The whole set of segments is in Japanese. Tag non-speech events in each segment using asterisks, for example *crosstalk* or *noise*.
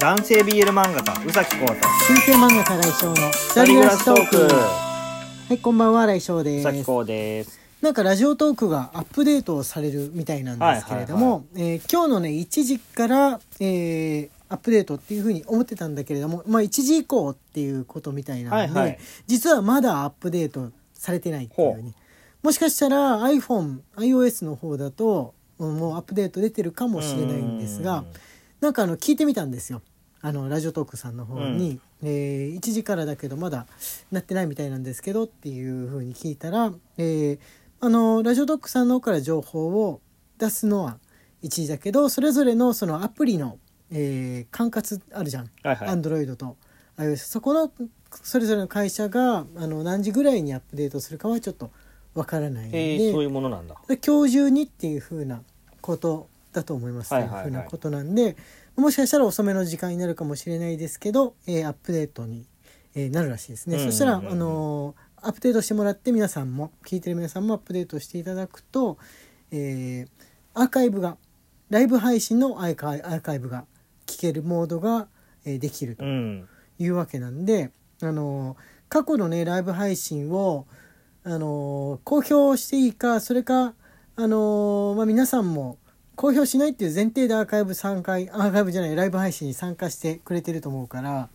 男性 BL 漫画家宇崎浩と中世漫画家来翔の二人暮らしトーク。はいこんばんは来翔で宇崎す浩です。なんかラジオトークがアップデートされるみたいなんですけれども、えー今日のね1時から、えーアップデートっていうふうに思ってたんだけれども、まあ、1時以降っていうことみたいなので、はいはい。実はまだアップデートされてないっていうねもしかしたら iPhone、iOS の方だとうんもうアップデート出てるかもしれないんですがなんかあの聞いてみたんですよあのラジオトークさんの方に、えー1時からだけどまだなってないみたいなんですけどっていうふうに聞いたら、えーあのラジオトークさんの方から情報を出すのは1時だけどそれぞれのそのアプリの、えー管轄あるじゃん。はいはい。アンドロイドと。iOS そこのそれぞれの会社があの何時ぐらいにアップデートするかはちょっとわからないので、えー、そういうものなんだ。で今日中にっていうふうなことだと思います。とはいいうはい。はいふうなことなんで、もしかしたら遅めの時間になるかもしれないですけど、えーアップデートに、えーなるらしいですね、そしたら、あのーアップデートしてもらって皆さんも聞いてる皆さんもアップデートしていただくと、えーアーカイブがライブ配信のアーカイアーカイブが聞けるモードが、えーできるとうん。いうわけなんで、あの過去のねライブ配信を、あの公表していいかそれか、あのまあ、皆さんも公表しないっていう前提でアーカイブ参加アーカイブじゃないライブ配信に参加してくれてると思うから、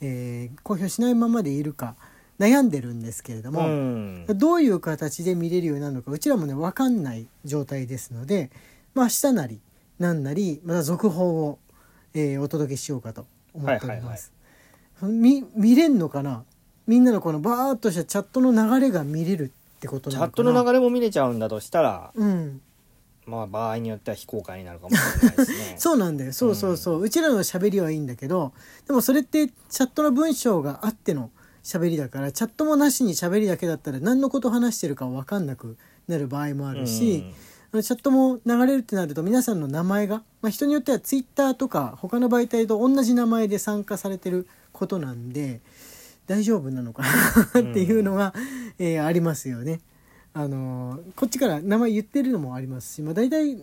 えー公表しないままでいるか悩んでるんですけれどうも、ん。どういう形で見れるようになるのかうちらもね分かんない状態ですのでまあ明日なりなんなりまた続報を、えーお届けしようかと思っております。み見れんのかな？みんなのこのバーッとしたチャットの流れが見れるってことチャッな？のかなトの流れも見れちゃうんだとしたら。うんまあ場合によっては非公開になるかもしれないですね。*laughs* そうなんだよ。そうそうそう、うちらの喋りはいいんだけどでもそれってチャットの文章があっての喋りだからチャットもなしに喋りだけだったら何のこと話してるか分かんなくなる場合もあるし、あのチャットも流れるってなると皆さんの名前が、まあ、人によってはツイッターとか他の媒体と同じ名前で参加されてることなんで大丈夫なのかなっていうのが、えーありますよね。あのーこっちから名前言ってるのもありますし、まあ、大体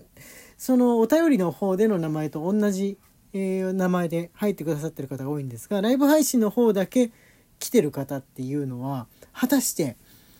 そのお便りの方での名前と同じ、えー名前で入ってくださってる方が多いんですがライブ配信の方だけ来てる方っていうのは果たして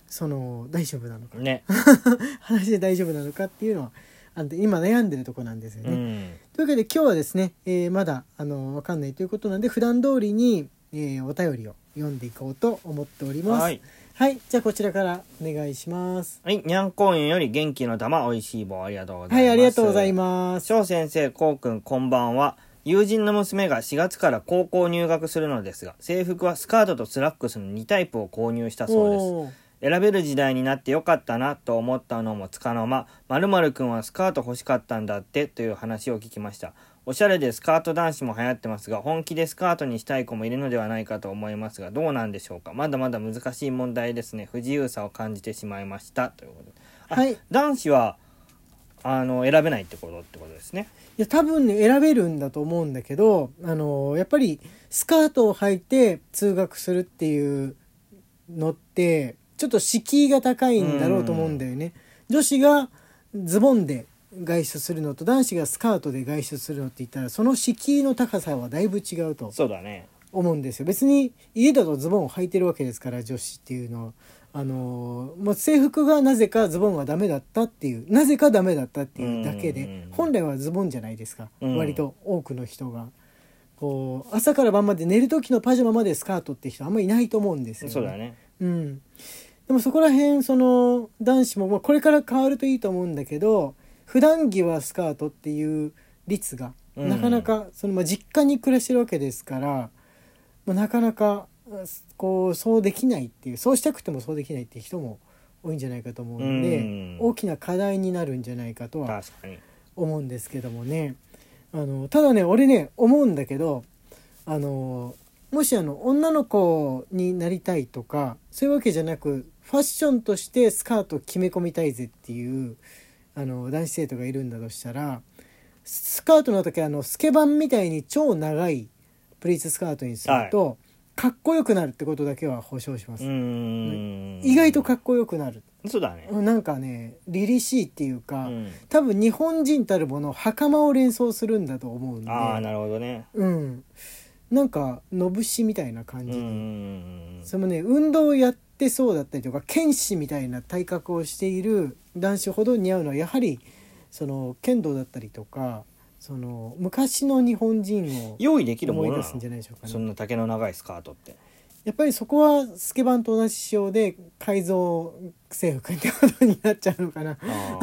その大丈夫なのかうんね *laughs* 果たして大丈夫なのかっていうのはあの今悩んでるとこなんですよね。うんというわけで今日はですね、えーまだあの分かんないということなんで普段通りに、えーお便りを読んでいこうと思っております。はいはい、じゃあこちらからお願いします。はいにゃんこ園より元気の玉おいしい棒ありがとうございますはい、ありがとうございます。翔先生、こうくん、こんばんは。友人の娘が4月から高校入学するのですが、制服はスカートとスラックスの2タイプを購入したそうです。選べる時代になってよかったなと思ったのもつかの間、〇〇くんはスカート欲しかったんだってという話を聞きました。おしゃれでスカート男子も流行ってますが、本気でスカートにしたい子もいるのではないかと思いますが、どうなんでしょうか？まだまだ難しい問題ですね。不自由さを感じてしまいました。ということで。あはい男子は、あの、選べないってことってことですね。いや多分ね選べるんだと思うんだけどあのやっぱりスカートを履いて通学するっていうのってちょっと敷居が高いんだろうと思うんだよね。女子がズボンで外出するのと男子がスカートで外出するのって言ったらその敷居の高さはだいぶ違うとそうだね。思うんですよ。別に家だとズボンを履いてるわけですから女子っていうのは。あのーまあ、制服がなぜかズボンがダメだったっていうなぜかダメだったっていうだけうん。で本来はズボンじゃないですか、うん。割と多くの人が。こう朝から晩まで寝る時のパジャマまでスカートって人あんまりいないと思うんですよ、そうだね。うん、でもそこら辺その男子も、まあ、これから変わるといいと思うんだけど普段着はスカートっていう率がうん。なかなか、そのまあ実家に暮らしてるわけですから、まあ、なかなかあこうそうできないっていうそうしたくてもそうできないっていう人も多いんじゃないかと思うので、うん。大きな課題になるんじゃないかとは。思うんですけどもね。あのただね俺ね思うんだけどあのもしあの女の子になりたいとかそういうわけじゃなくファッションとしてスカートを決め込みたいぜっていうあの男子生徒がいるんだとしたらスカートの時あのスケバンみたいに超長いプリーツスカートにすると、かっこよくなるってことだけは保証します。意外とかっこよくなる。そうだね。なんかね凛々しいっていうか、うん。多分日本人たるもの袴を連想するんだと思うんで。ああなるほどね。うん。なんかのぶしみたいな感じで、それもね運動をやってそうだったりとか剣士みたいな体格をしている男子ほど似合うのはやはりその剣道だったりとかその昔の日本人を用意できるものな思い出すんじゃのないでしょうかそねんな丈の長いスカートって。やっぱりそこはスケバンと同じ仕様で改造制服ってことになっちゃうのかな。あ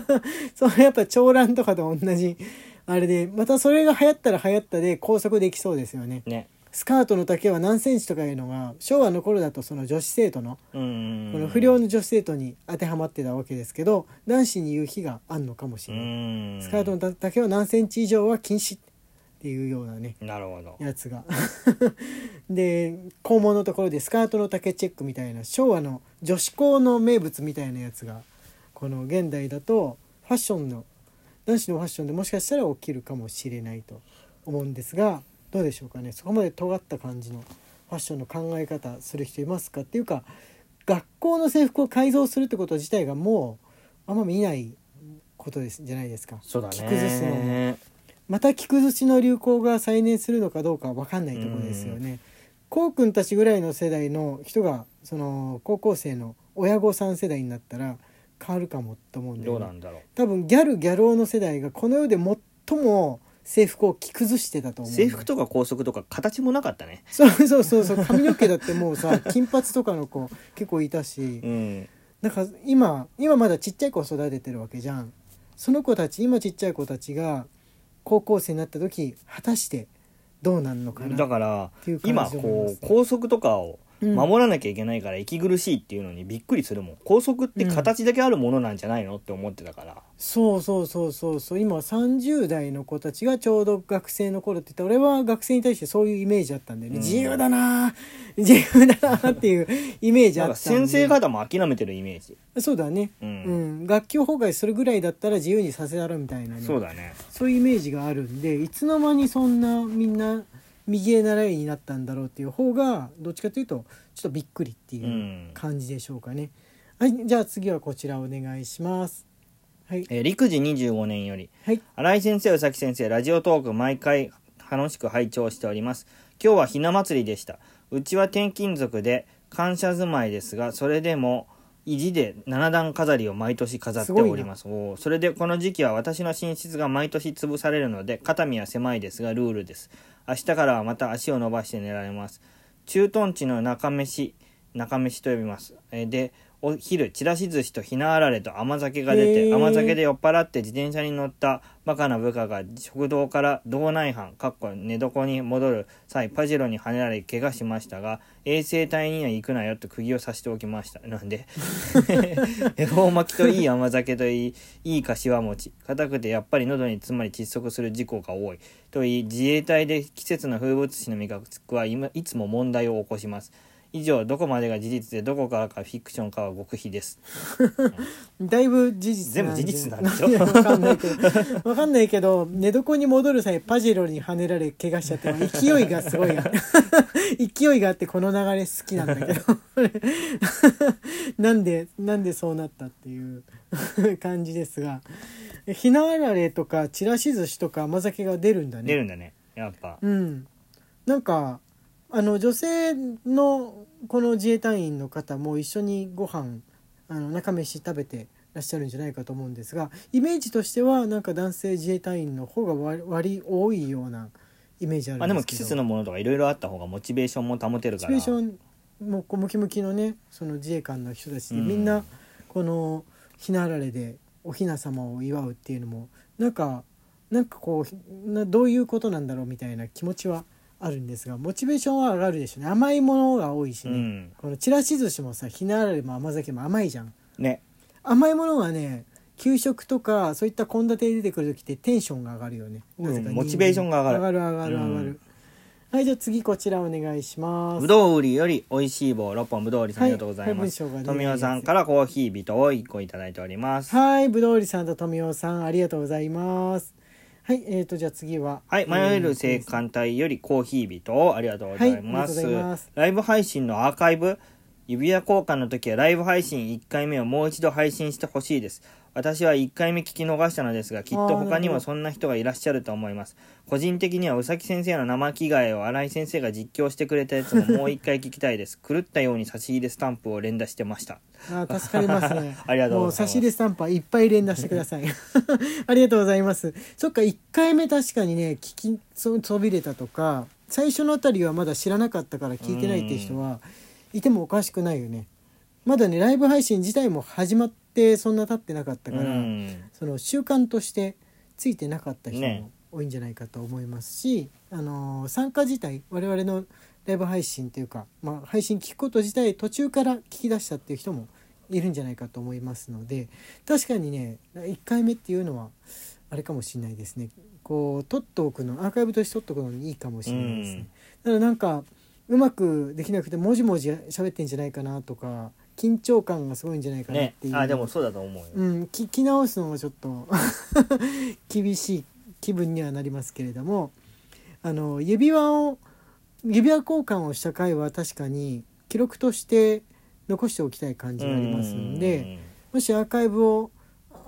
*laughs* それやっぱ長蘭とかと同じあれでまたそれが流行ったら流行ったで拘束できそうですよね。ーねスカートの丈は何センチとかいうのが昭和の頃だとその女子生徒のこの不良の女子生徒に当てはまってたわけですけど男子に言う日があんのかもしうれない、ん。スカートの丈は何センチ以上は禁止っていうようなねなるほど。やつが。*laughs* で校門のところでスカートの丈チェックみたいな昭和の女子校の名物みたいなやつがこの現代だとファッションの男子のファッションでもしかしたら起きるかもしれないと思うんですがどうでしょうかね。そこまで尖った感じのファッションの考え方する人いますかっていうか学校の制服を改造するってこと自体がもうあんま見ないことですじゃないですか。そうだね。着崩すのも。また着崩しの流行が再燃するのかどうかは分かんないところですよね。こうくんたちぐらいの世代の人がその高校生の親御さん世代になったら変わるかもと思うんで、どうなんだろう。多分ギャルギャル男の世代がこの世で最も制服を着崩してたと思う制服とか校則とか形もなかったね。そうそうそうそう。髪の毛だってもうさ *laughs* 金髪とかの子結構いたし。うん。なんか今今まだちっちゃい子を育ててるわけじゃん。その子たち今ちっちゃい子たちが高校生になった時果たしてどうなんのかなだから今こう校則とかをうん守らなきゃいけないから息苦しいっていうのにびっくりするもん。校則って形だけあるものなんじゃないのって思ってたから。そうそうそうそうそう。今30代の子たちがちょうど学生の頃って言ったら俺は学生に対してそういうイメージあったんだよね、うん。自由だな *laughs* 自由だなっていうイメージあった先生方も諦めてるイメージ。そうだね。ううんん、学級崩壊するぐらいだったら自由にさせたろみたいなね。そうだね。そういうイメージがあるんでいつの間にそんなみんな右へ習いになったんだろうっていう方がどっちかというとちょっとびっくりっていううん。感じでしょうかね。はいじゃあ次はこちらお願いします。はい。えー陸次25年よりはい。新井先生宇崎先生ラジオトーク毎回楽しく拝聴しております。今日はひな祭りでした。うちは転勤族で感謝住まいですがそれでも意地で七段飾りを毎年飾っております。おーそれでこの時期は私の寝室が毎年潰されるので肩身は狭いですがルールです明日からはまた足を伸ばして寝られます。駐屯地の中飯中飯と呼びます。えーでお昼ちらし寿司とひなあられと甘酒が出て甘酒で酔っ払って自転車に乗ったバカな部下が食堂から道内藩かっこ寝床に戻る際パジェロに跳ねられ怪我しましたが衛生隊には行くなよと釘を刺しておきました。なんで？*laughs* 恵方巻きといい甘酒といいいい柏餅。硬くてやっぱり喉に詰まり窒息する事故が多い。と言い自衛隊で季節の風物詩の味覚は今いつも問題を起こします以上どこまでが事実でどこからかフィクションかは極秘です。*laughs* だいぶ事実全部事実なんでしょ？いやわかんないけどわかんないけど寝床に戻る際パジェロに跳ねられ怪我しちゃって勢いがすごい *laughs* 勢いがあってこの流れ好きなんだけど *laughs* なんでなんでそうなったっていう感じですが。ひなあられとかちらし寿司とか甘酒が出るんだね。出るんだね。やっぱ。うん、なんかあの女性のこの自衛隊員の方も一緒にご飯あの中飯食べてらっしゃるんじゃないかと思うんですがイメージとしてはなんか男性自衛隊員の方が割割多いようなイメージあるまあでもんですけど。季節のものとかいろいろあった方がモチベーションも保てるモチからベーションもこうムキムキのねその自衛官の人たちで、うんみん。なこのひなあられでお雛様を祝うっていうのもなんかなんかこうなどういうことなんだろうみたいな気持ちはあるんですがモチベーションは上がるでしょうね。甘いものが多いしね、うん。このちらし寿司もさひなあられも甘酒も甘いじゃん。ね。甘いものはね給食とかそういった献立で出てくる時ってテンションが上がるよね、うんモチベーションが上がる。上がる上がる上がる、うん。はいじゃあ次こちらお願いします。ぶどう売りより美味しい棒6本ぶどう売りさんありがとうございます、はい富尾さんからコーヒー人を1個いただいております。はい、ぶどうりさんと富尾さん、ありがとうございます。はい、えーと、じゃあ次は。はい、迷える青函隊よりコーヒー人をありがとうございます,、はいありがとうございますライブ配信のアーカイブ指輪交換の時はライブ配信1回目をもう一度配信してほしいです。私は1回目聞き逃したのですが、きっと他にもそんな人がいらっしゃると思います。個人的には宇崎先生の生着替えを新井先生が実況してくれたやつももう一回聞きたいです。狂ったように差し入れスタンプを連打してました。あー助かりますね *laughs* ありがとうございますもう差し入れスタンプはいっぱい連打してください *laughs* ありがとうございますそっか1回目確かにね聞きそそびれたとか最初のあたりはまだ知らなかったから聞いてないっていう人はいてもおかしくないよねまだねライブ配信自体も始まってそんな経ってなかったうから、ん。その習慣としてついてなかった人ねも多いんじゃないかと思いますし、あのー参加自体我々のライブ配信というか、まあ、配信聞くこと自体途中から聞き出したっていう人もいるんじゃないかと思いますので確かにね1回目っていうのはあれかもしれないですねこう取っておくのアーカイブとして取っておくのにいいかもしれないですね。だからなんかうまくできなくてもじもじ喋ってんじゃないかなとか緊張感がすごいんじゃないかなっねていう、あ、でもそうだと思うよ。うん、聞き直すのもちょっと *laughs* 厳しい気分にはなりますけれどもあの指輪を指輪交換をした回は確かに記録として残しておきたい感じがありますのでもしアーカイブを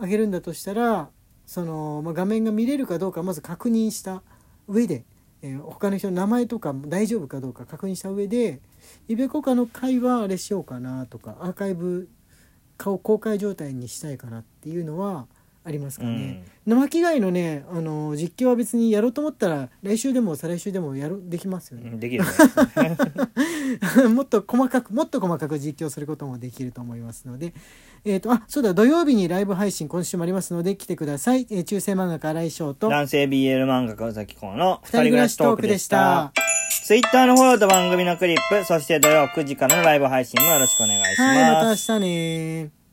上げるんだとしたらその、まあ、画面が見れるかどうかまず確認した上で、えー他の人の名前とかも大丈夫かどうか確認した上でイベコカの会はあれしようかなとかアーカイブ顔公開状態にしたいかなっていうのはありますかね。生着替えのねあの実況は別にやろうと思ったら来週でも再来週でもやるできますよね。うんできるね。*laughs* もっと細かくもっと細かく実況することもできると思いますので、えー、とあそうだ土曜日にライブ配信今週もありますので来てください、えー中世漫画家新井翔と男性 BL 漫画家宇崎公の二人暮らしトークでした。ツイッターのフォローと番組のクリップ、そして土曜9時からのライブ配信もよろしくお願いします。はいまた明日ね